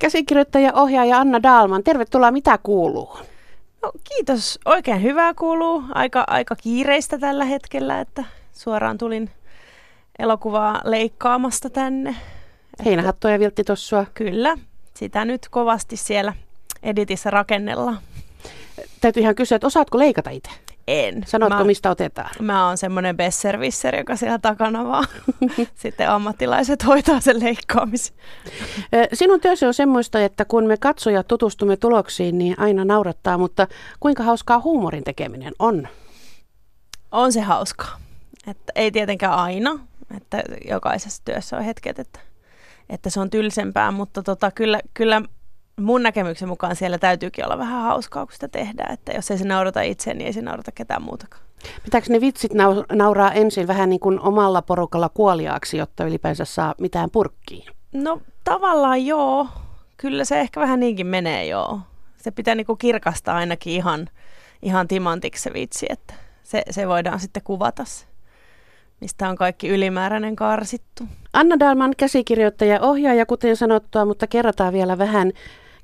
Käsikirjoittaja ohjaaja Anna Dalman, tervetuloa. Mitä kuuluu? No, kiitos. Oikein hyvää kuuluu. Aika, aika kiireistä tällä hetkellä, että suoraan tulin elokuvaa leikkaamasta tänne. Heinähattoja ja viltti tossua. Kyllä. Sitä nyt kovasti siellä editissä rakennella. Täytyy ihan kysyä, että osaatko leikata itse? En. Sanotko, mä, mistä otetaan? Mä oon semmoinen besservisser, joka siellä takana vaan sitten ammattilaiset hoitaa sen leikkaamisen. Sinun työsi on semmoista, että kun me katsojat tutustumme tuloksiin, niin aina naurattaa, mutta kuinka hauskaa huumorin tekeminen on? On se hauskaa. Että ei tietenkään aina, että jokaisessa työssä on hetket, että, että se on tylsempää, mutta tota, kyllä, kyllä mun näkemyksen mukaan siellä täytyykin olla vähän hauskaa, kun sitä tehdään. Että jos ei se naurata itse, niin ei se naurata ketään muutakaan. Pitääkö ne vitsit nauraa ensin vähän niin kuin omalla porukalla kuoliaaksi, jotta ylipäänsä saa mitään purkkiin? No tavallaan joo. Kyllä se ehkä vähän niinkin menee joo. Se pitää niin kuin kirkastaa ainakin ihan, ihan timantiksi se vitsi, että se, se voidaan sitten kuvata se mistä on kaikki ylimääräinen karsittu. Anna Dalman käsikirjoittaja ohjaaja, kuten sanottua, mutta kerrotaan vielä vähän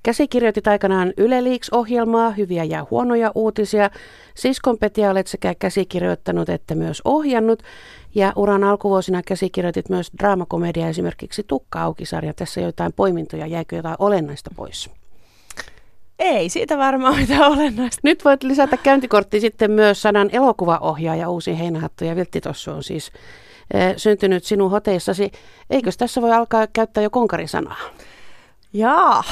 Käsikirjoitit aikanaan Yle Leaks-ohjelmaa, hyviä ja huonoja uutisia. Siskon Petia olet sekä käsikirjoittanut että myös ohjannut. Ja uran alkuvuosina käsikirjoitit myös draamakomedia esimerkiksi Tukka Aukisarja. Tässä jotain poimintoja, jäikö jotain olennaista pois? Ei siitä varmaan mitään olennaista. Nyt voit lisätä käyntikortti sitten myös sanan elokuvaohjaaja Uusi Heinähattu ja Viltti Tossu on siis e, syntynyt sinun hoteissasi. Eikös tässä voi alkaa käyttää jo konkarisanaa? Jaa,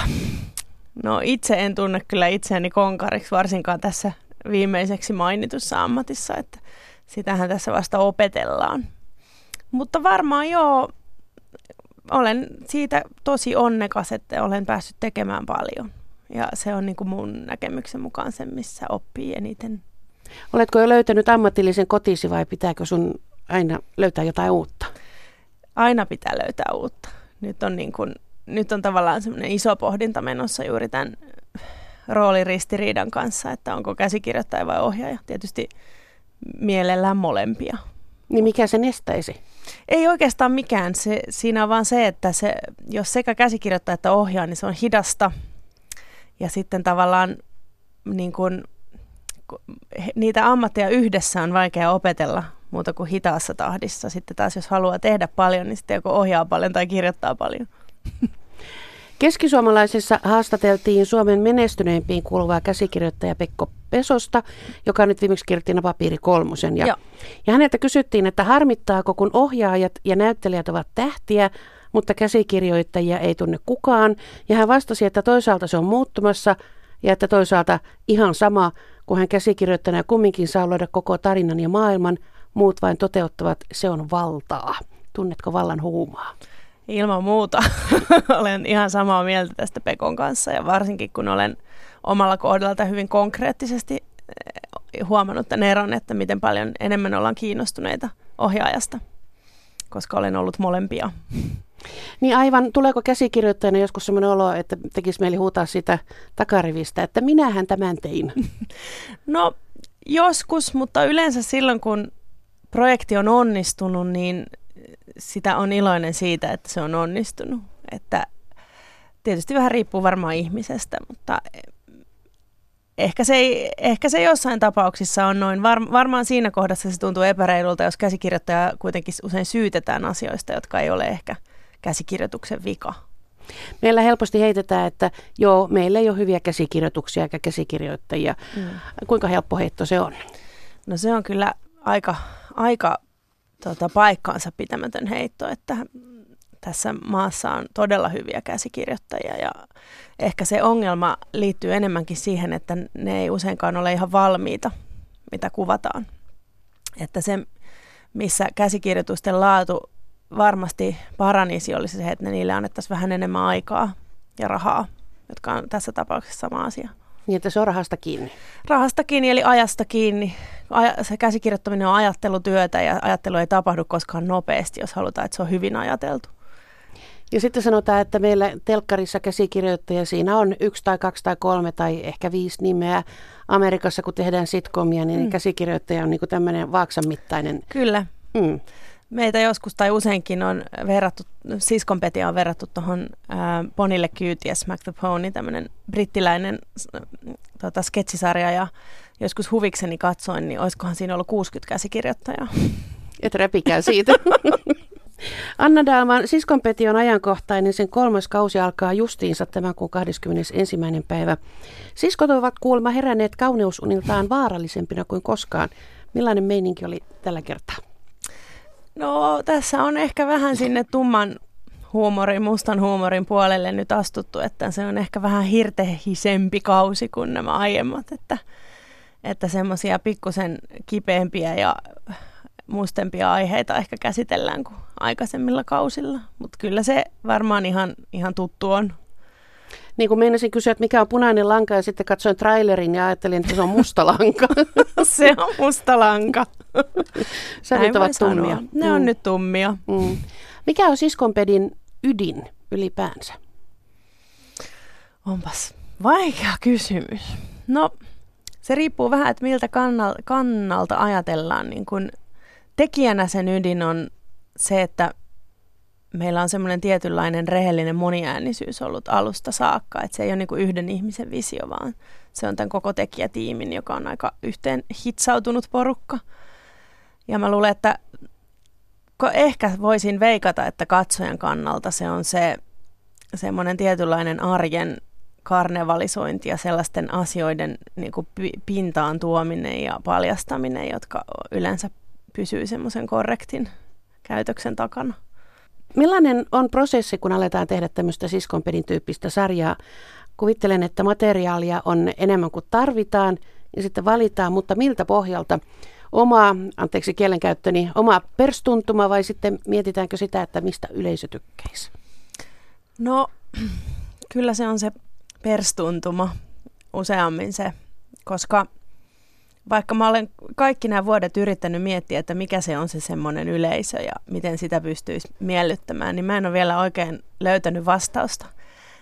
No itse en tunne kyllä itseäni konkariksi, varsinkaan tässä viimeiseksi mainitussa ammatissa, että sitähän tässä vasta opetellaan. Mutta varmaan joo, olen siitä tosi onnekas, että olen päässyt tekemään paljon. Ja se on niin kuin mun näkemyksen mukaan se, missä oppii eniten. Oletko jo löytänyt ammatillisen kotisi vai pitääkö sun aina löytää jotain uutta? Aina pitää löytää uutta. Nyt on niin kuin nyt on tavallaan semmoinen iso pohdinta menossa juuri tämän rooliristiriidan kanssa, että onko käsikirjoittaja vai ohjaaja. Tietysti mielellään molempia. Niin mikä sen estäisi? Ei oikeastaan mikään. Se, siinä on vaan se, että se, jos sekä käsikirjoittaa että ohjaa, niin se on hidasta. Ja sitten tavallaan niin kun, niitä ammatteja yhdessä on vaikea opetella muuta kuin hitaassa tahdissa. Sitten taas jos haluaa tehdä paljon, niin sitten joko ohjaa paljon tai kirjoittaa paljon. Keskisuomalaisessa haastateltiin Suomen menestyneimpiin kuuluvaa käsikirjoittaja Pekko Pesosta, joka nyt viimeksi kirjoitti Papiiri kolmosen. Ja, ja häneltä kysyttiin, että harmittaako, kun ohjaajat ja näyttelijät ovat tähtiä, mutta käsikirjoittajia ei tunne kukaan. Ja hän vastasi, että toisaalta se on muuttumassa ja että toisaalta ihan sama, kun hän käsikirjoittajana kumminkin saa luoda koko tarinan ja maailman, muut vain toteuttavat, se on valtaa. Tunnetko vallan huumaa? Ilman muuta olen ihan samaa mieltä tästä Pekon kanssa ja varsinkin kun olen omalla kohdalta hyvin konkreettisesti eh, huomannut tämän eron, että miten paljon enemmän ollaan kiinnostuneita ohjaajasta, koska olen ollut molempia. Niin aivan, tuleeko käsikirjoittajana joskus sellainen olo, että tekisi mieli huutaa sitä takarivistä, että minähän tämän tein? No joskus, mutta yleensä silloin kun projekti on onnistunut, niin sitä on iloinen siitä, että se on onnistunut. Että tietysti vähän riippuu varmaan ihmisestä, mutta ehkä se, ei, ehkä se jossain tapauksissa on noin. Var, varmaan siinä kohdassa se tuntuu epäreilulta, jos käsikirjoittaja kuitenkin usein syytetään asioista, jotka ei ole ehkä käsikirjoituksen vika. Meillä helposti heitetään, että joo, meillä ei ole hyviä käsikirjoituksia eikä käsikirjoittajia. Mm. Kuinka helppo heitto se on? No se on kyllä aika, aika tota, paikkaansa pitämätön heitto, että tässä maassa on todella hyviä käsikirjoittajia ja ehkä se ongelma liittyy enemmänkin siihen, että ne ei useinkaan ole ihan valmiita, mitä kuvataan. Että se, missä käsikirjoitusten laatu varmasti paranisi, olisi se, että niille annettaisiin vähän enemmän aikaa ja rahaa, jotka on tässä tapauksessa sama asia. Niin, että se on rahasta kiinni. Rahasta kiinni, eli ajasta kiinni. Se käsikirjoittaminen on ajattelutyötä ja ajattelu ei tapahdu koskaan nopeasti, jos halutaan, että se on hyvin ajateltu. Ja sitten sanotaan, että meillä telkkarissa käsikirjoittaja siinä on yksi tai kaksi tai kolme tai ehkä viisi nimeä. Amerikassa kun tehdään sitcomia, niin mm. käsikirjoittaja on niin tämmöinen vaaksan mittainen. Kyllä. Mm. Meitä joskus tai useinkin on verrattu, siskonpetia on verrattu tuohon äh, Bonille kyytiä Smack the Pony, tämmöinen brittiläinen äh, tota, sketsisarja ja joskus huvikseni katsoin, niin olisikohan siinä ollut 60 käsikirjoittajaa. Et repikää siitä. Anna Dalman siskonpeti on ajankohtainen, sen kolmas kausi alkaa justiinsa tämän kuun 21. päivä. Siskot ovat kuulemma heränneet kauneusuniltaan vaarallisempina kuin koskaan. Millainen meininki oli tällä kertaa? No tässä on ehkä vähän sinne tumman huumorin, mustan huumorin puolelle nyt astuttu, että se on ehkä vähän hirtehisempi kausi kuin nämä aiemmat, että, että semmoisia pikkusen kipeämpiä ja mustempia aiheita ehkä käsitellään kuin aikaisemmilla kausilla, mutta kyllä se varmaan ihan, ihan tuttu on. Niin kuin meinasin kysyä, että mikä on punainen lanka ja sitten katsoin trailerin ja ajattelin, että se on musta lanka. se on musta lanka. Sävyt ovat tummia. Ne mm. on nyt tummia. Mm. Mikä on siskonpedin ydin ylipäänsä? Onpas vaikea kysymys. No, se riippuu vähän, että miltä kannalta ajatellaan. Niin kun tekijänä sen ydin on se, että meillä on semmoinen tietynlainen rehellinen moniäänisyys ollut alusta saakka, että se ei ole niin yhden ihmisen visio, vaan se on tämän koko tekijätiimin, joka on aika yhteen hitsautunut porukka. Ja mä luulen, että ehkä voisin veikata, että katsojan kannalta se on se semmoinen tietynlainen arjen karnevalisointi ja sellaisten asioiden niin kuin pintaan tuominen ja paljastaminen, jotka yleensä pysyy semmoisen korrektin käytöksen takana. Millainen on prosessi, kun aletaan tehdä tämmöistä siskonpedin tyyppistä sarjaa? Kuvittelen, että materiaalia on enemmän kuin tarvitaan ja sitten valitaan, mutta miltä pohjalta? Oma, anteeksi kielenkäyttöni, oma perstuntuma vai sitten mietitäänkö sitä, että mistä yleisö tykkäisi? No, kyllä se on se perstuntuma useammin se, koska – vaikka mä olen kaikki nämä vuodet yrittänyt miettiä, että mikä se on se semmoinen yleisö ja miten sitä pystyisi miellyttämään, niin mä en ole vielä oikein löytänyt vastausta.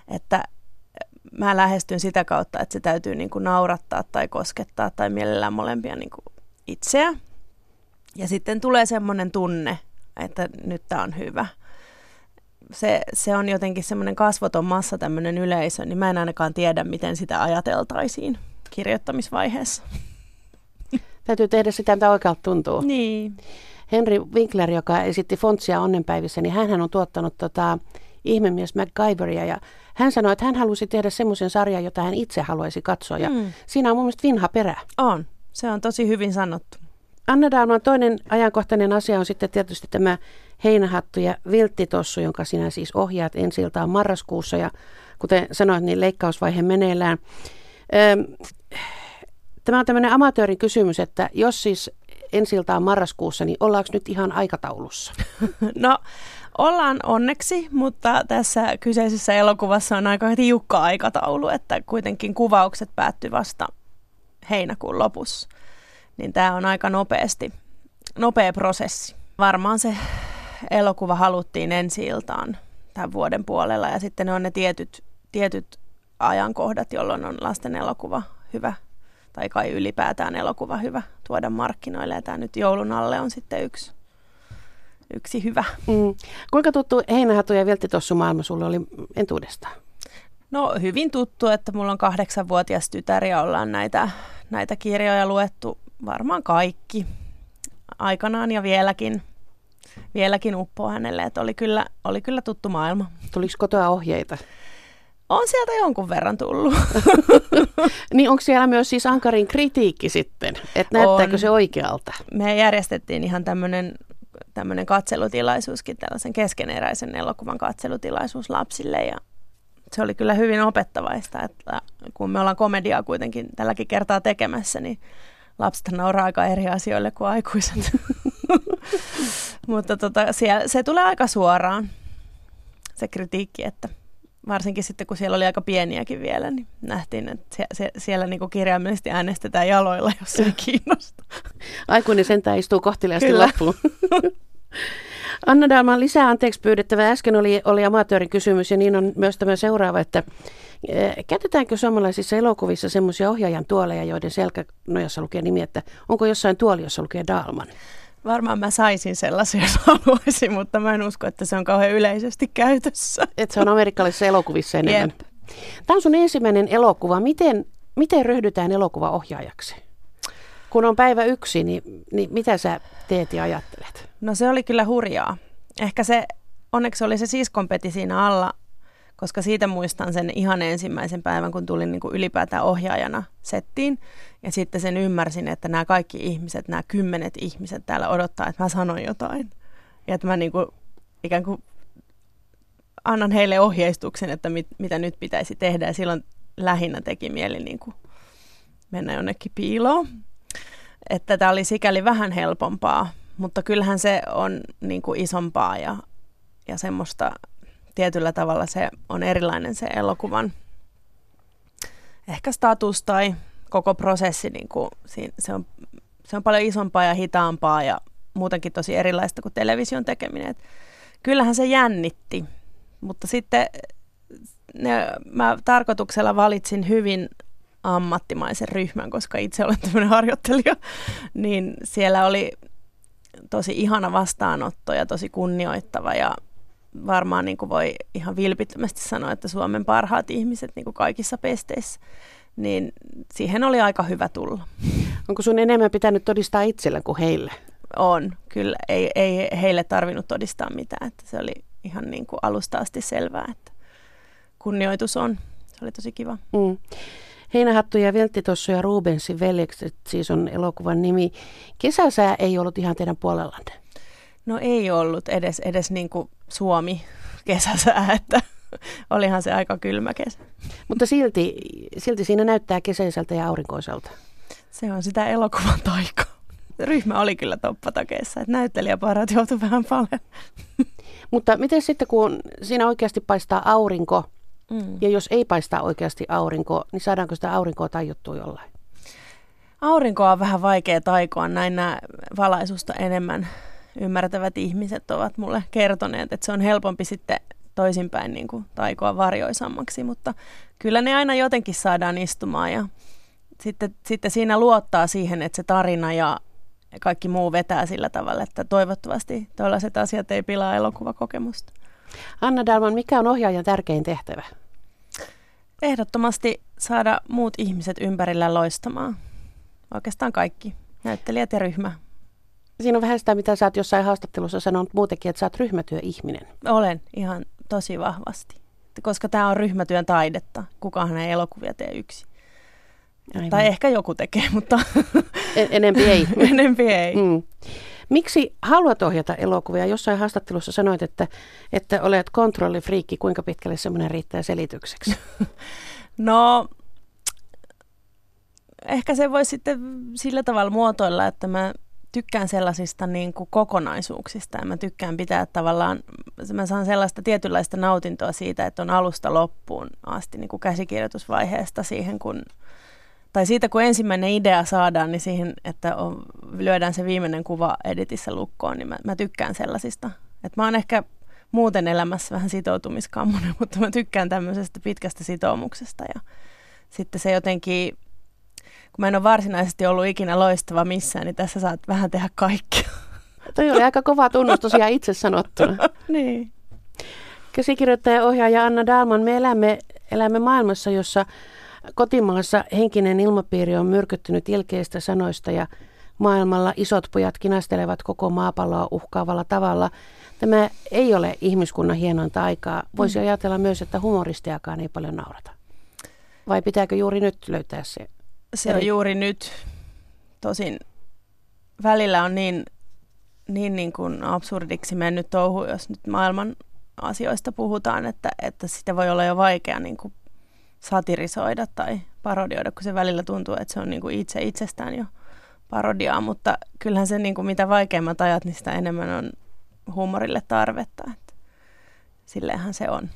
Että mä lähestyn sitä kautta, että se täytyy niin kuin naurattaa tai koskettaa tai mielellään molempia niin kuin itseä. Ja sitten tulee semmoinen tunne, että nyt tämä on hyvä. Se, se on jotenkin semmoinen kasvoton massa tämmöinen yleisö, niin mä en ainakaan tiedä, miten sitä ajateltaisiin kirjoittamisvaiheessa. Täytyy tehdä sitä, mitä oikealta tuntuu. Niin. Henry Winkler, joka esitti Fontsia onnenpäivissä, niin hän on tuottanut tota, ihmemies MacGyveria ja hän sanoi, että hän halusi tehdä semmoisen sarjan, jota hän itse haluaisi katsoa ja mm. siinä on mun mielestä vinha perä. On, se on tosi hyvin sanottu. Anna Dalman toinen ajankohtainen asia on sitten tietysti tämä heinähattu ja vilttitossu, jonka sinä siis ohjaat ensi iltaan marraskuussa ja kuten sanoit, niin leikkausvaihe meneillään. Öm, Tämä on tämmöinen amatöörin kysymys, että jos siis ensiltä on marraskuussa, niin ollaanko nyt ihan aikataulussa? No ollaan onneksi, mutta tässä kyseisessä elokuvassa on aika tiukka aikataulu, että kuitenkin kuvaukset päättyy vasta heinäkuun lopussa. Niin tämä on aika nopeasti, nopea prosessi. Varmaan se elokuva haluttiin ensi iltaan tämän vuoden puolella ja sitten ne on ne tietyt, tietyt ajankohdat, jolloin on lasten elokuva hyvä tai kai ylipäätään elokuva hyvä tuoda markkinoille. Ja tämä nyt joulun alle on sitten yksi, yksi hyvä. Mm. Kuinka tuttu Heinähatu ja Vilttitossu maailma sulle oli entuudestaan? No hyvin tuttu, että mulla on kahdeksanvuotias tytär ja ollaan näitä, näitä kirjoja luettu varmaan kaikki aikanaan ja vieläkin, vieläkin uppoa hänelle, että oli kyllä, oli kyllä tuttu maailma. Tuliko kotoa ohjeita? On sieltä jonkun verran tullut. niin onko siellä myös siis Ankarin kritiikki sitten, että näyttääkö on. se oikealta? Me järjestettiin ihan tämmöinen tämmöinen katselutilaisuuskin, tällaisen keskeneräisen elokuvan katselutilaisuus lapsille ja se oli kyllä hyvin opettavaista, että kun me ollaan komediaa kuitenkin tälläkin kertaa tekemässä, niin lapset nauraa aika eri asioille kuin aikuiset. Mutta tota, siellä, se tulee aika suoraan, se kritiikki, että varsinkin sitten kun siellä oli aika pieniäkin vielä, niin nähtiin, että sie- sie- siellä niinku kirjaimellisesti äänestetään jaloilla, jos ei kiinnosta. Aikuinen sentään istuu kohteliaasti loppuun. Anna Dalman lisää anteeksi pyydettävä. Äsken oli, oli amatöörin kysymys ja niin on myös tämä seuraava, että äh, käytetäänkö suomalaisissa elokuvissa semmoisia ohjaajan tuoleja, joiden selkänojassa lukee nimi, että onko jossain tuoli, jossa lukee Dalman? Varmaan mä saisin sellaisen, jos haluaisin, mutta mä en usko, että se on kauhean yleisesti käytössä. Että se on amerikkalaisissa elokuvissa enemmän. Jep. Tämä on sun ensimmäinen elokuva. Miten, miten ryhdytään elokuvaohjaajaksi? Kun on päivä yksi, niin, niin mitä sä teet ja ajattelet? No se oli kyllä hurjaa. Ehkä se, onneksi oli se siskonpeti siinä alla, koska siitä muistan sen ihan ensimmäisen päivän, kun tulin niin kuin ylipäätään ohjaajana settiin. Ja sitten sen ymmärsin, että nämä kaikki ihmiset, nämä kymmenet ihmiset täällä odottaa, että mä sanon jotain. Ja että mä niin kuin, ikään kuin annan heille ohjeistuksen, että mit, mitä nyt pitäisi tehdä. Ja silloin lähinnä teki mieli niin kuin mennä jonnekin piiloon. Että tämä oli sikäli vähän helpompaa, mutta kyllähän se on niin kuin isompaa ja, ja semmoista tietyllä tavalla se on erilainen se elokuvan ehkä status tai koko prosessi, niin kuin, se, on, se on paljon isompaa ja hitaampaa ja muutenkin tosi erilaista kuin television tekeminen. Et kyllähän se jännitti, mutta sitten ne, mä tarkoituksella valitsin hyvin ammattimaisen ryhmän, koska itse olen tämmöinen harjoittelija, niin siellä oli tosi ihana vastaanotto ja tosi kunnioittava ja varmaan niin kuin voi ihan vilpittömästi sanoa, että Suomen parhaat ihmiset niin kuin kaikissa pesteissä, niin siihen oli aika hyvä tulla. Onko sun enemmän pitänyt todistaa itsellä kuin heille? On, kyllä. Ei, ei heille tarvinnut todistaa mitään. Että se oli ihan niin kuin alusta asti selvää, että kunnioitus on. Se oli tosi kiva. Mm. Heinähattu ja Tossu ja Rubensin veljekset, siis on elokuvan nimi. Kesäsää ei ollut ihan teidän puolellanne. No ei ollut edes, edes niin kuin Suomi kesäsää, että olihan se aika kylmä kesä. Mutta silti, silti siinä näyttää kesäiseltä ja aurinkoiselta. Se on sitä elokuvan taika. Ryhmä oli kyllä toppatakeessa, että näyttelijäparat joutui vähän paljon. Mutta miten sitten, kun siinä oikeasti paistaa aurinko, mm. ja jos ei paistaa oikeasti aurinko, niin saadaanko sitä aurinkoa tajuttua jollain? Aurinkoa on vähän vaikea taikoa, näin valaisusta enemmän ymmärtävät ihmiset ovat mulle kertoneet, että se on helpompi sitten toisinpäin niin kuin taikoa varjoisammaksi, mutta kyllä ne aina jotenkin saadaan istumaan ja sitten, sitten siinä luottaa siihen, että se tarina ja kaikki muu vetää sillä tavalla, että toivottavasti tällaiset asiat ei pilaa elokuvakokemusta. Anna Dalman, mikä on ohjaajan tärkein tehtävä? Ehdottomasti saada muut ihmiset ympärillä loistamaan. Oikeastaan kaikki, näyttelijät ja ryhmä Siinä on vähän sitä, mitä sä oot jossain haastattelussa sanonut muutenkin, että sä oot ryhmätyöihminen. Olen ihan tosi vahvasti, koska tämä on ryhmätyön taidetta. Kukaan ei elokuvia tee yksi. Aivan. Tai ehkä joku tekee, mutta... En, enempi ei. enempi ei. Mm. Miksi haluat ohjata elokuvia? Jossain haastattelussa sanoit, että, että olet kontrollifriikki. Kuinka pitkälle semmoinen riittää selitykseksi? no, ehkä se voi sitten sillä tavalla muotoilla, että mä tykkään sellaisista niin kuin kokonaisuuksista ja mä tykkään pitää tavallaan, mä saan sellaista tietynlaista nautintoa siitä, että on alusta loppuun asti niin kuin käsikirjoitusvaiheesta siihen, kun, tai siitä kun ensimmäinen idea saadaan, niin siihen, että on, lyödään se viimeinen kuva editissä lukkoon, niin mä, mä tykkään sellaisista. Et mä oon ehkä muuten elämässä vähän sitoutumiskammonen, mutta mä tykkään tämmöisestä pitkästä sitoumuksesta ja sitten se jotenkin kun mä en ole varsinaisesti ollut ikinä loistava missään, niin tässä saat vähän tehdä kaikkea. Toi oli aika kova tunnus tosiaan itse sanottuna. niin. Käsikirjoittaja ohjaaja Anna Dalman, me elämme, elämme maailmassa, jossa kotimaassa henkinen ilmapiiri on myrkyttynyt ilkeistä sanoista ja maailmalla isot pojat kinastelevat koko maapalloa uhkaavalla tavalla. Tämä ei ole ihmiskunnan hienointa aikaa. Voisi mm. ajatella myös, että humoristiakaan ei paljon naurata. Vai pitääkö juuri nyt löytää se se on juuri nyt. Tosin välillä on niin, niin, niin kuin absurdiksi mennyt touhu, jos nyt maailman asioista puhutaan, että, että sitä voi olla jo vaikea niin kuin satirisoida tai parodioida, kun se välillä tuntuu, että se on niin kuin itse itsestään jo parodiaa, mutta kyllähän se niin kuin mitä vaikeimmat ajat, niin sitä enemmän on huumorille tarvetta. Että silleenhän se on.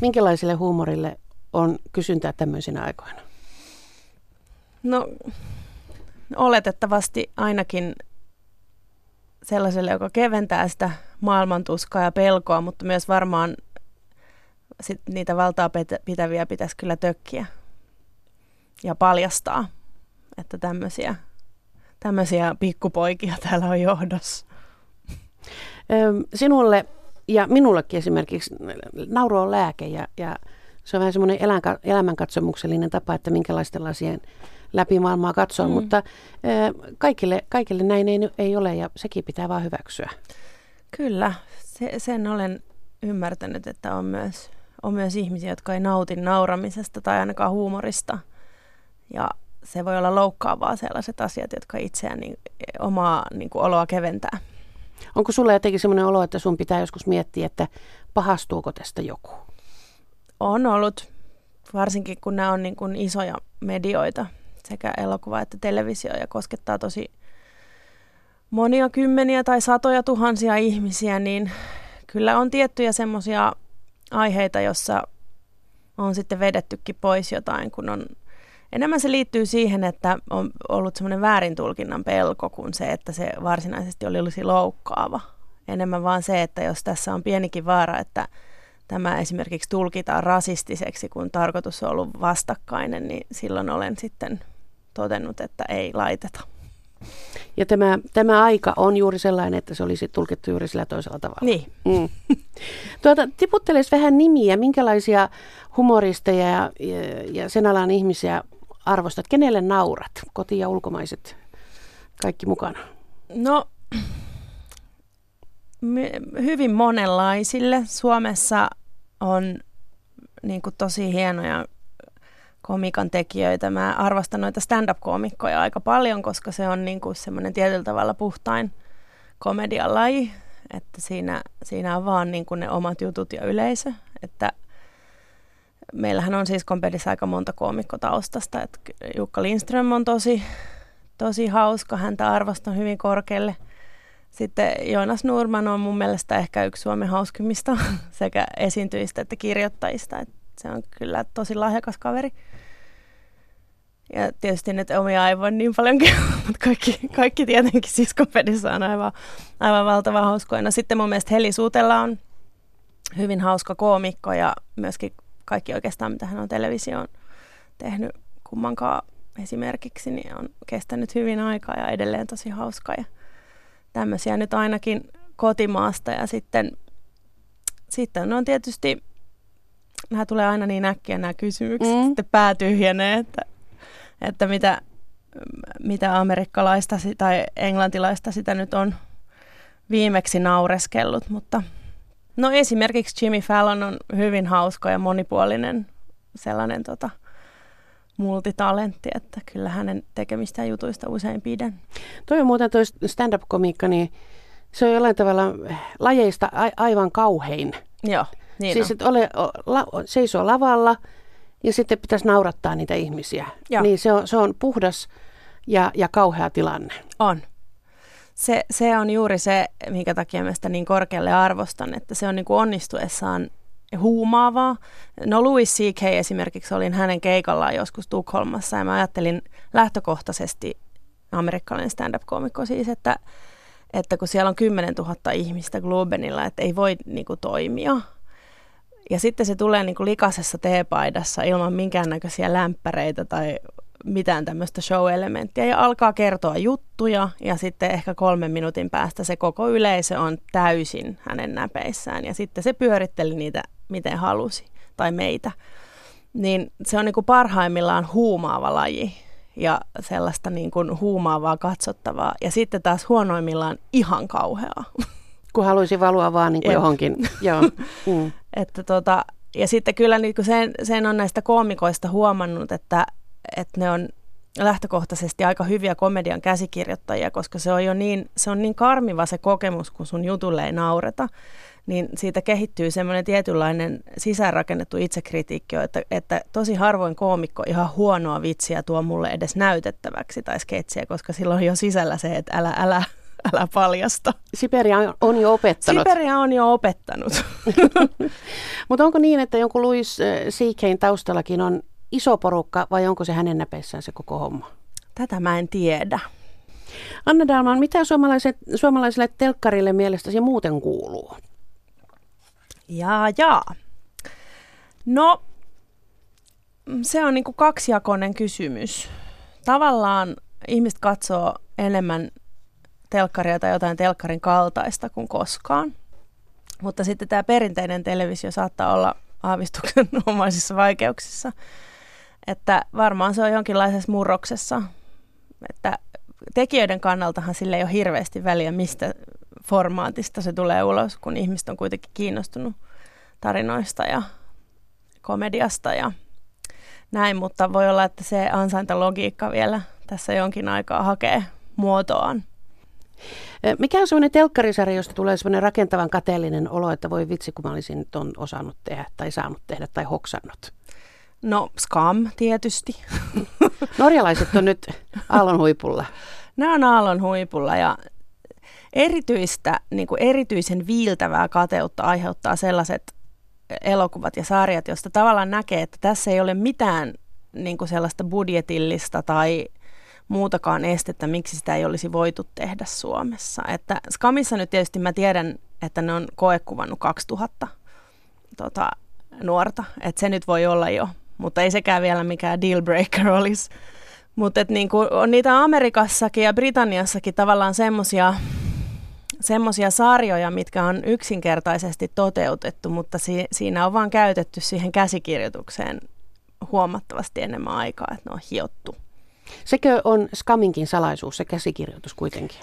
Minkälaiselle huumorille on kysyntää tämmöisinä aikoina? No oletettavasti ainakin sellaiselle, joka keventää sitä maailmantuskaa ja pelkoa, mutta myös varmaan sit niitä valtaa pitäviä pitäisi kyllä tökkiä ja paljastaa, että tämmöisiä, tämmöisiä pikkupoikia täällä on johdossa. Sinulle ja minullekin esimerkiksi nauru on lääke ja, ja se on vähän semmoinen elämänkatsomuksellinen tapa, että minkälaisten lasien läpi maailmaa katsoa, mm. mutta kaikille, kaikille näin ei, ei ole ja sekin pitää vaan hyväksyä. Kyllä, se, sen olen ymmärtänyt, että on myös, on myös ihmisiä, jotka ei nauti nauramisesta tai ainakaan huumorista. Ja se voi olla loukkaavaa sellaiset asiat, jotka itseään niin, omaa niin kuin oloa keventää. Onko sulla jotenkin sellainen olo, että sun pitää joskus miettiä, että pahastuuko tästä joku? On ollut, varsinkin kun nämä on niin kuin isoja medioita, sekä elokuva että televisio, ja koskettaa tosi monia kymmeniä tai satoja tuhansia ihmisiä, niin kyllä on tiettyjä semmoisia aiheita, jossa on sitten vedettykin pois jotain, kun on Enemmän se liittyy siihen, että on ollut semmoinen väärintulkinnan pelko kuin se, että se varsinaisesti oli olisi loukkaava. Enemmän vaan se, että jos tässä on pienikin vaara, että tämä esimerkiksi tulkitaan rasistiseksi, kun tarkoitus on ollut vastakkainen, niin silloin olen sitten todennut, että ei laiteta. Ja tämä, tämä aika on juuri sellainen, että se olisi tulkittu juuri sillä toisella tavalla. Niin. Mm. Tuota, tiputtelisi vähän nimiä, minkälaisia humoristeja ja, ja, ja sen alan ihmisiä arvostat? Kenelle naurat? Koti- ja ulkomaiset, kaikki mukana. No, hyvin monenlaisille. Suomessa on niin kuin tosi hienoja komikan tekijöitä. Mä arvostan noita stand-up-komikkoja aika paljon, koska se on niin semmoinen tietyllä tavalla puhtain komedian laji, että siinä, siinä on vaan niin ne omat jutut ja yleisö. Että meillähän on siis kompedissa aika monta koomikkotaustasta. Että Jukka Lindström on tosi, tosi hauska, häntä arvostan hyvin korkealle. Sitten Joonas Nurman on mun mielestä ehkä yksi Suomen hauskimmista sekä esiintyjistä että kirjoittajista. Että se on kyllä tosi lahjakas kaveri. Ja tietysti nyt omia aivan niin paljon, mutta kaikki, kaikki tietenkin siskopedissä on aivan, aivan valtava hauskoina. No sitten mun mielestä Heli Suutella on hyvin hauska koomikko ja myöskin kaikki oikeastaan, mitä hän on televisioon tehnyt kummankaan esimerkiksi, niin on kestänyt hyvin aikaa ja edelleen tosi hauska. Ja tämmöisiä nyt ainakin kotimaasta ja sitten, sitten on tietysti, nämä tulee aina niin äkkiä nämä kysymykset, mm. sitten pää tyhjenee, että, että mitä, mitä amerikkalaista tai englantilaista sitä nyt on viimeksi naureskellut, mutta – No esimerkiksi Jimmy Fallon on hyvin hauska ja monipuolinen sellainen tota, multitalentti, että kyllä hänen tekemistä jutuista usein pidän. Toi on muuten toi stand-up-komiikka, niin se on jollain tavalla lajeista a- aivan kauhein. Joo, niin Siis, että ole, la, seisoo lavalla ja sitten pitäisi naurattaa niitä ihmisiä. Joo. Niin se on, se on puhdas ja, ja kauhea tilanne. On se, se on juuri se, minkä takia mä sitä niin korkealle arvostan, että se on niin kuin onnistuessaan huumaavaa. No Louis C.K. esimerkiksi olin hänen keikallaan joskus Tukholmassa ja mä ajattelin lähtökohtaisesti amerikkalainen stand-up-komikko siis, että, että kun siellä on 10 000 ihmistä Globenilla, että ei voi niin kuin, toimia. Ja sitten se tulee niin kuin likaisessa teepaidassa ilman minkäännäköisiä lämpäreitä tai mitään tämmöistä show-elementtiä ja alkaa kertoa juttuja ja sitten ehkä kolmen minuutin päästä se koko yleisö on täysin hänen näpeissään ja sitten se pyöritteli niitä miten halusi tai meitä. Niin se on niin kuin parhaimmillaan huumaava laji ja sellaista niin kuin huumaavaa katsottavaa ja sitten taas huonoimmillaan ihan kauheaa. Kun haluaisi valua vaan niin kuin johonkin. Joo. Mm. Että tota, ja sitten kyllä niin sen, sen on näistä koomikoista huomannut, että että ne on lähtökohtaisesti aika hyviä komedian käsikirjoittajia, koska se on jo niin, se on niin karmiva se kokemus, kun sun jutulle ei naureta, niin siitä kehittyy semmoinen tietynlainen sisäänrakennettu itsekritiikki, että, että tosi harvoin koomikko ihan huonoa vitsiä tuo mulle edes näytettäväksi tai sketsiä, koska silloin on jo sisällä se, että älä, älä, älä paljasta. Siberia on jo opettanut. Siberia on jo opettanut. Mutta onko niin, että jonkun Louis eh, C.K.'n taustallakin on iso porukka vai onko se hänen näpeissään se koko homma? Tätä mä en tiedä. Anna Dalman, mitä suomalaiselle telkkarille mielestäsi muuten kuuluu? Jaa, jaa. No, se on niinku kaksijakoinen kysymys. Tavallaan ihmiset katsoo enemmän telkkaria tai jotain telkkarin kaltaista kuin koskaan. Mutta sitten tämä perinteinen televisio saattaa olla aavistuksen omaisissa vaikeuksissa. Että varmaan se on jonkinlaisessa murroksessa. Että tekijöiden kannaltahan sille ei ole hirveästi väliä, mistä formaatista se tulee ulos, kun ihmiset on kuitenkin kiinnostunut tarinoista ja komediasta ja näin, mutta voi olla, että se ansaintalogiikka vielä tässä jonkin aikaa hakee muotoaan. Mikä on sellainen telkkarisarja, josta tulee sellainen rakentavan kateellinen olo, että voi vitsi, kun mä olisin ton osannut tehdä tai saanut tehdä tai hoksannut? No, Scam tietysti. Norjalaiset on nyt aallon huipulla. Ne on aallon huipulla ja erityistä, niin kuin erityisen viiltävää kateutta aiheuttaa sellaiset elokuvat ja sarjat, joista tavallaan näkee, että tässä ei ole mitään niin kuin sellaista budjetillista tai muutakaan estettä, miksi sitä ei olisi voitu tehdä Suomessa. Että Skamissa nyt tietysti mä tiedän, että ne on koekuvannut 2000 tota, nuorta, että se nyt voi olla jo, mutta ei sekään vielä mikään deal breaker olisi. Mutta niinku, on niitä Amerikassakin ja Britanniassakin tavallaan semmoisia semmoisia sarjoja, mitkä on yksinkertaisesti toteutettu, mutta si- siinä on vaan käytetty siihen käsikirjoitukseen huomattavasti enemmän aikaa, että ne on hiottu. Sekö on Skaminkin salaisuus, se käsikirjoitus kuitenkin?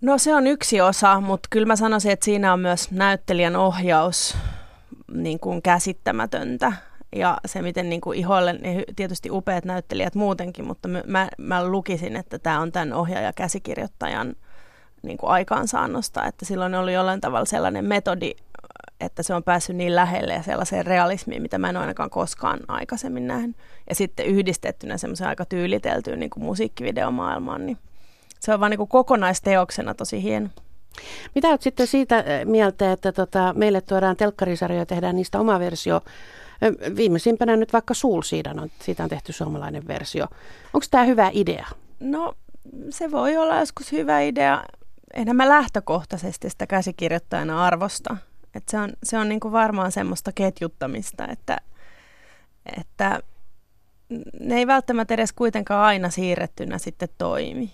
No se on yksi osa, mutta kyllä mä sanoisin, että siinä on myös näyttelijän ohjaus niin kuin käsittämätöntä. Ja se, miten niin kuin iholle, niin tietysti upeat näyttelijät muutenkin, mutta mä, mä lukisin, että tämä on tämän ohjaaja-käsikirjoittajan niin kuin aikaansaannosta, että silloin oli jollain tavalla sellainen metodi, että se on päässyt niin lähelle ja sellaiseen realismiin, mitä mä en ole ainakaan koskaan aikaisemmin nähnyt. Ja sitten yhdistettynä semmoiseen aika tyyliteltyyn niin kuin musiikkivideomaailmaan, niin se on vaan niin kuin kokonaisteoksena tosi hieno. Mitä olet sitten siitä eh, mieltä, että tota, meille tuodaan telkkarisarjoja ja tehdään niistä oma versio? Viimeisimpänä nyt vaikka Soulsidan on, siitä on tehty suomalainen versio. Onko tämä hyvä idea? No se voi olla joskus hyvä idea. Enhän mä lähtökohtaisesti sitä käsikirjoittajana arvosta. Et se on, se on niinku varmaan semmoista ketjuttamista, että, että ne ei välttämättä edes kuitenkaan aina siirrettynä sitten toimi.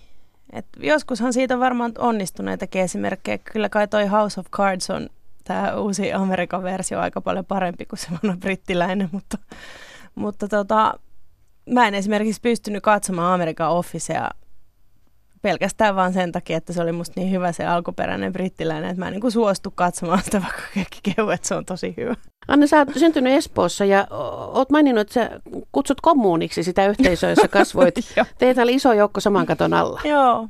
Et joskushan siitä on varmaan onnistuneitakin esimerkkejä. Kyllä kai toi House of Cards on tämä uusi Amerikan versio aika paljon parempi kuin se vanha brittiläinen, mutta, mutta tota, mä en esimerkiksi pystynyt katsomaan Amerikan Officea pelkästään vaan sen takia, että se oli musta niin hyvä se alkuperäinen brittiläinen, että mä en niin kuin suostu katsomaan sitä, vaikka kaikki kehu, että se on tosi hyvä. Anne, sä oot syntynyt Espoossa ja oot maininnut, että sä kutsut kommuniksi sitä yhteisöä, jossa kasvoit. Teitä oli iso joukko saman katon alla. Joo.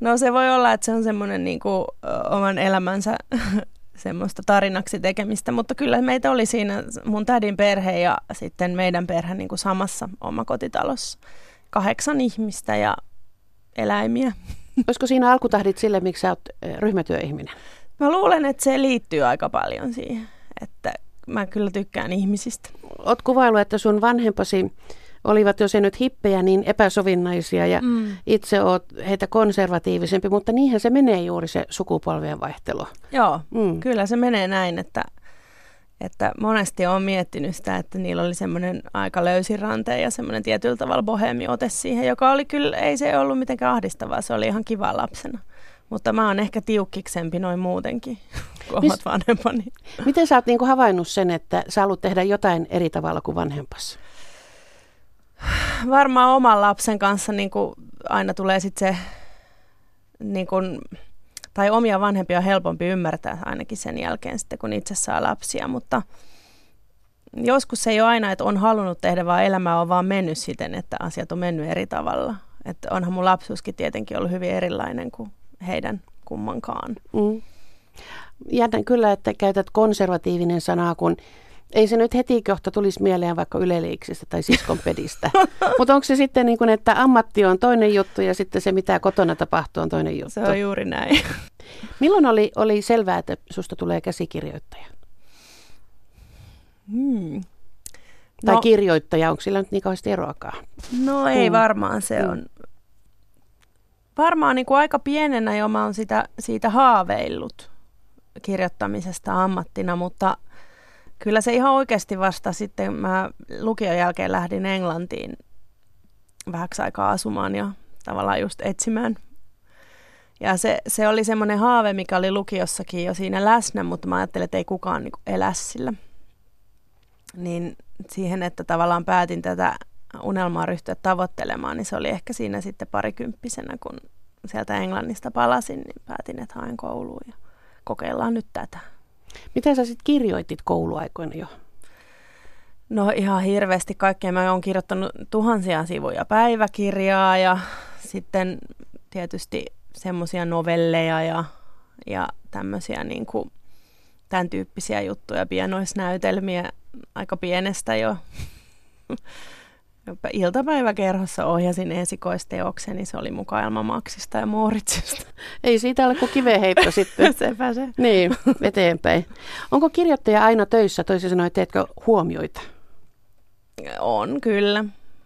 No se voi olla, että se on semmoinen niin kuin, oman elämänsä semmoista tarinaksi tekemistä, mutta kyllä meitä oli siinä mun tädin perhe ja sitten meidän perhe niin kuin samassa omakotitalossa. Kahdeksan ihmistä ja eläimiä. Olisiko siinä alkutahdit sille, miksi sä oot ryhmätyöihminen? Mä luulen, että se liittyy aika paljon siihen, että mä kyllä tykkään ihmisistä. Oot kuvailu, että sun vanhempasi olivat, jos ei nyt hippejä, niin epäsovinnaisia ja mm. itse oot heitä konservatiivisempi, mutta niinhän se menee juuri se sukupolvien vaihtelu. Joo, mm. kyllä se menee näin, että että monesti olen miettinyt sitä, että niillä oli semmoinen aika löysiranteen ja semmoinen tietyllä tavalla bohemi ote siihen, joka oli kyllä, ei se ollut mitenkään ahdistavaa, se oli ihan kiva lapsena. Mutta mä oon ehkä tiukkiksempi noin muutenkin kuin omat vanhempani. Miten sä oot niinku havainnut sen, että sä haluat tehdä jotain eri tavalla kuin vanhempas? Varmaan oman lapsen kanssa niin kuin aina tulee sitten se niin kuin, tai omia vanhempia on helpompi ymmärtää ainakin sen jälkeen sitten, kun itse saa lapsia, mutta joskus se ei ole aina, että on halunnut tehdä, vaan elämä on vaan mennyt siten, että asiat on mennyt eri tavalla. Että onhan mun lapsuuskin tietenkin ollut hyvin erilainen kuin heidän kummankaan. Mm. Jännä kyllä, että käytät konservatiivinen sanaa, kun ei se nyt heti kohta tulisi mieleen vaikka yleliiksistä tai siskonpedistä. Mutta onko se sitten niin kuin, että ammatti on toinen juttu ja sitten se, mitä kotona tapahtuu, on toinen juttu? Se on juuri näin. Milloin oli, oli selvää, että susta tulee käsikirjoittaja? Hmm. Tai no, kirjoittaja, onko sillä nyt niin kauheasti eroakaan? No ei hmm. varmaan, se hmm. on. Varmaan niin kuin aika pienenä jo mä oon sitä, siitä haaveillut kirjoittamisesta ammattina, mutta Kyllä se ihan oikeasti vasta sitten, mä lukion jälkeen lähdin Englantiin vähäksi aikaa asumaan ja tavallaan just etsimään Ja se, se oli semmoinen haave, mikä oli lukiossakin jo siinä läsnä, mutta mä ajattelin, että ei kukaan niin elä sillä. Niin siihen, että tavallaan päätin tätä unelmaa ryhtyä tavoittelemaan, niin se oli ehkä siinä sitten parikymppisenä, kun sieltä Englannista palasin, niin päätin, että haen kouluun ja kokeillaan nyt tätä. Mitä sä sitten kirjoitit kouluaikoina jo? No ihan hirveästi kaikkea. Mä oon kirjoittanut tuhansia sivuja päiväkirjaa ja sitten tietysti semmoisia novelleja ja, ja tämmöisiä niin kuin, tämän tyyppisiä juttuja, pienoisnäytelmiä aika pienestä jo. Iltapäiväkerhossa ohjasin esikoisteoksen, niin se oli mukaan Elma Maksista ja Mooritsista. Ei siitä ole kuin kiveen sitten. Sepä se. Niin, eteenpäin. Onko kirjoittaja aina töissä, toisin sanoen, teetkö huomioita? On kyllä,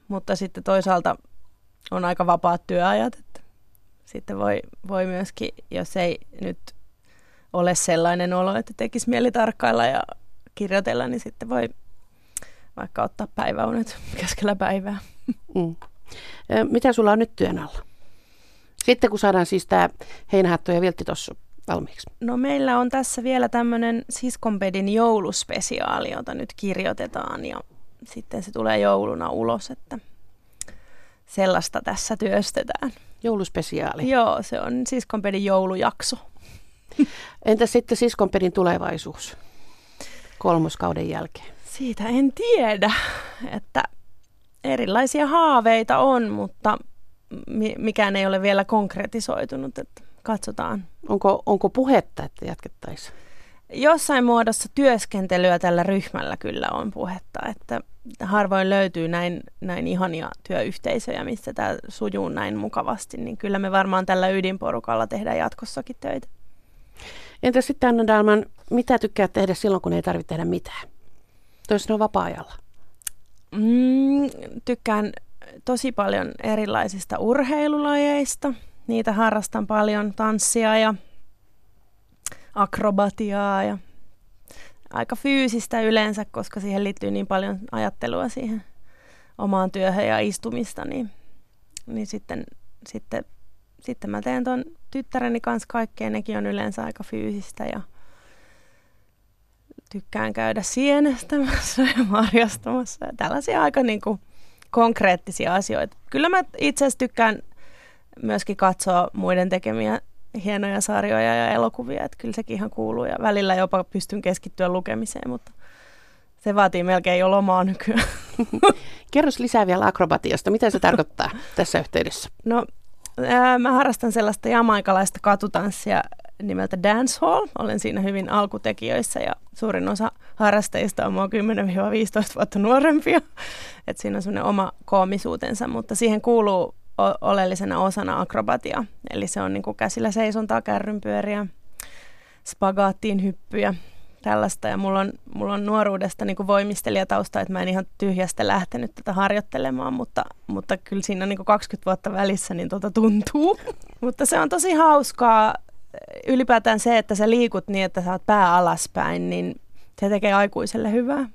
mutta sitten toisaalta on aika vapaat työajat. Että sitten voi, voi myöskin, jos ei nyt ole sellainen olo, että tekisi mieli tarkkailla ja kirjoitella, niin sitten voi vaikka ottaa päiväunet keskellä päivää. Mm. Mitä sulla on nyt työn alla? Sitten kun saadaan siis tämä heinähatto ja vilttitossu valmiiksi. No meillä on tässä vielä tämmöinen siskonpedin jouluspesiaali, jota nyt kirjoitetaan ja sitten se tulee jouluna ulos, että sellaista tässä työstetään. Jouluspesiaali. Joo, se on siskonpedin joulujakso. Entä sitten siskonpedin tulevaisuus kolmoskauden jälkeen? Siitä en tiedä, että erilaisia haaveita on, mutta mikään ei ole vielä konkretisoitunut, että katsotaan. Onko, onko puhetta, että jatkettaisiin? Jossain muodossa työskentelyä tällä ryhmällä kyllä on puhetta, että harvoin löytyy näin, näin ihania työyhteisöjä, missä tämä sujuu näin mukavasti, niin kyllä me varmaan tällä ydinporukalla tehdään jatkossakin töitä. Entä sitten Anna Dalman, mitä tykkää tehdä silloin, kun ei tarvitse tehdä mitään? Toisin vapaa-ajalla. Mm, tykkään tosi paljon erilaisista urheilulajeista. Niitä harrastan paljon, tanssia ja akrobatiaa ja aika fyysistä yleensä, koska siihen liittyy niin paljon ajattelua siihen omaan työhön ja istumista, niin, niin sitten, sitten, sitten mä teen ton tyttäreni kanssa kaikkea, nekin on yleensä aika fyysistä ja tykkään käydä sienestämässä ja marjastamassa ja tällaisia aika niin kuin konkreettisia asioita. Kyllä mä itse asiassa tykkään myöskin katsoa muiden tekemiä hienoja sarjoja ja elokuvia, että kyllä sekin ihan kuuluu ja välillä jopa pystyn keskittyä lukemiseen, mutta se vaatii melkein jo lomaa nykyään. Kerros lisää vielä akrobatiasta. Mitä se tarkoittaa tässä yhteydessä? No, ää, mä harrastan sellaista jamaikalaista katutanssia nimeltä Dancehall. Olen siinä hyvin alkutekijöissä ja suurin osa harrastajista on mua 10-15 vuotta nuorempia. Et siinä on semmoinen oma koomisuutensa, mutta siihen kuuluu oleellisena osana akrobatia. Eli se on niin kuin käsillä seisontaa, kärrynpyöriä, spagaattiin hyppyjä, tällaista. Ja mulla on, mulla on nuoruudesta niin kuin voimistelijatausta, että mä en ihan tyhjästä lähtenyt tätä harjoittelemaan, mutta, mutta kyllä siinä niin kuin 20 vuotta välissä niin tuota tuntuu. mutta se on tosi hauskaa. Ylipäätään se, että sä liikut niin, että sä oot pää alaspäin, niin se tekee aikuiselle hyvää.